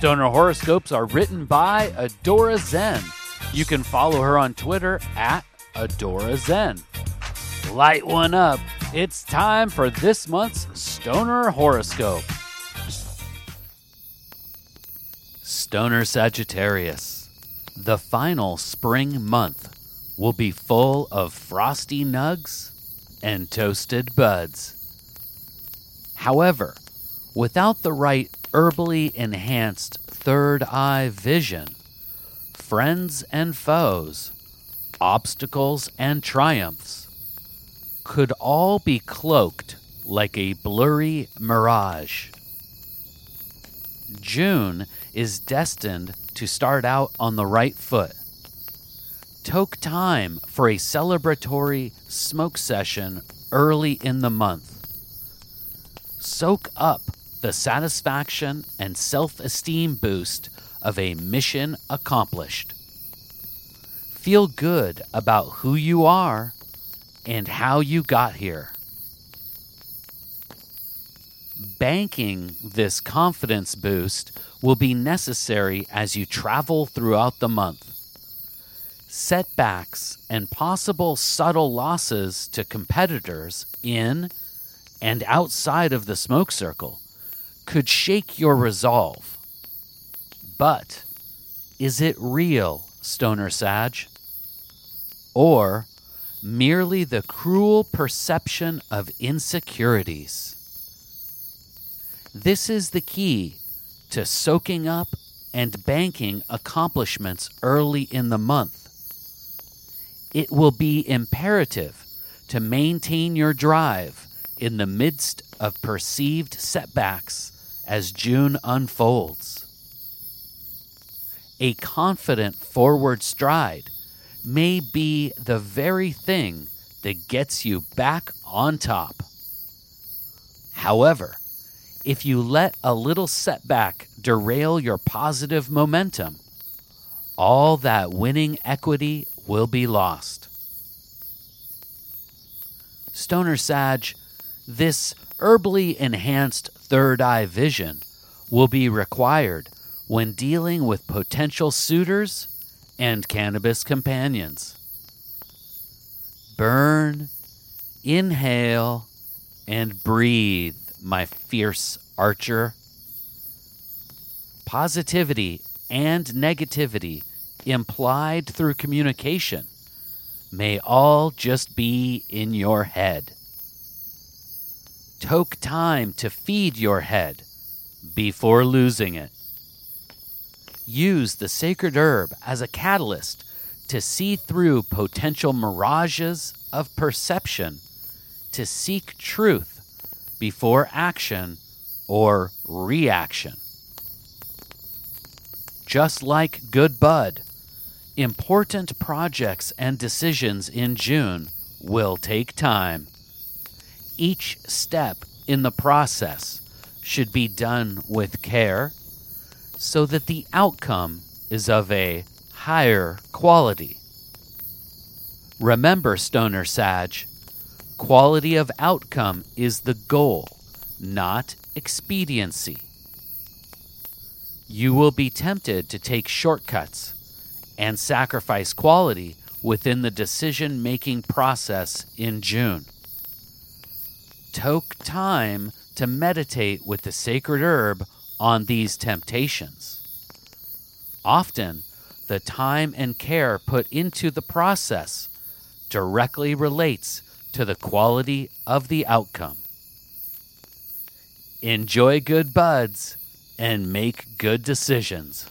Stoner horoscopes are written by Adora Zen. You can follow her on Twitter at Adora Zen. Light one up. It's time for this month's Stoner horoscope. Stoner Sagittarius. The final spring month will be full of frosty nugs and toasted buds. However, without the right herbally enhanced third eye vision, friends and foes, obstacles and triumphs could all be cloaked like a blurry mirage. June is destined to start out on the right foot. Toke time for a celebratory smoke session early in the month. Soak up the satisfaction and self esteem boost of a mission accomplished. Feel good about who you are and how you got here. Banking this confidence boost will be necessary as you travel throughout the month. Setbacks and possible subtle losses to competitors in and outside of the smoke circle could shake your resolve. But is it real, Stoner Sag? Or merely the cruel perception of insecurities? This is the key to soaking up and banking accomplishments early in the month. It will be imperative to maintain your drive in the midst of perceived setbacks as June unfolds. A confident forward stride may be the very thing that gets you back on top. However, if you let a little setback derail your positive momentum, all that winning equity will be lost. Stoner Sage, this herbally enhanced third eye vision will be required when dealing with potential suitors and cannabis companions. Burn, inhale, and breathe, my fierce archer. Positivity and negativity implied through communication may all just be in your head. Toke time to feed your head before losing it. Use the sacred herb as a catalyst to see through potential mirages of perception, to seek truth before action or reaction. Just like Good Bud, important projects and decisions in June will take time. Each step in the process should be done with care so that the outcome is of a higher quality. Remember, Stoner Sag, quality of outcome is the goal, not expediency. You will be tempted to take shortcuts and sacrifice quality within the decision making process in June. Toke time to meditate with the sacred herb on these temptations. Often, the time and care put into the process directly relates to the quality of the outcome. Enjoy good buds and make good decisions.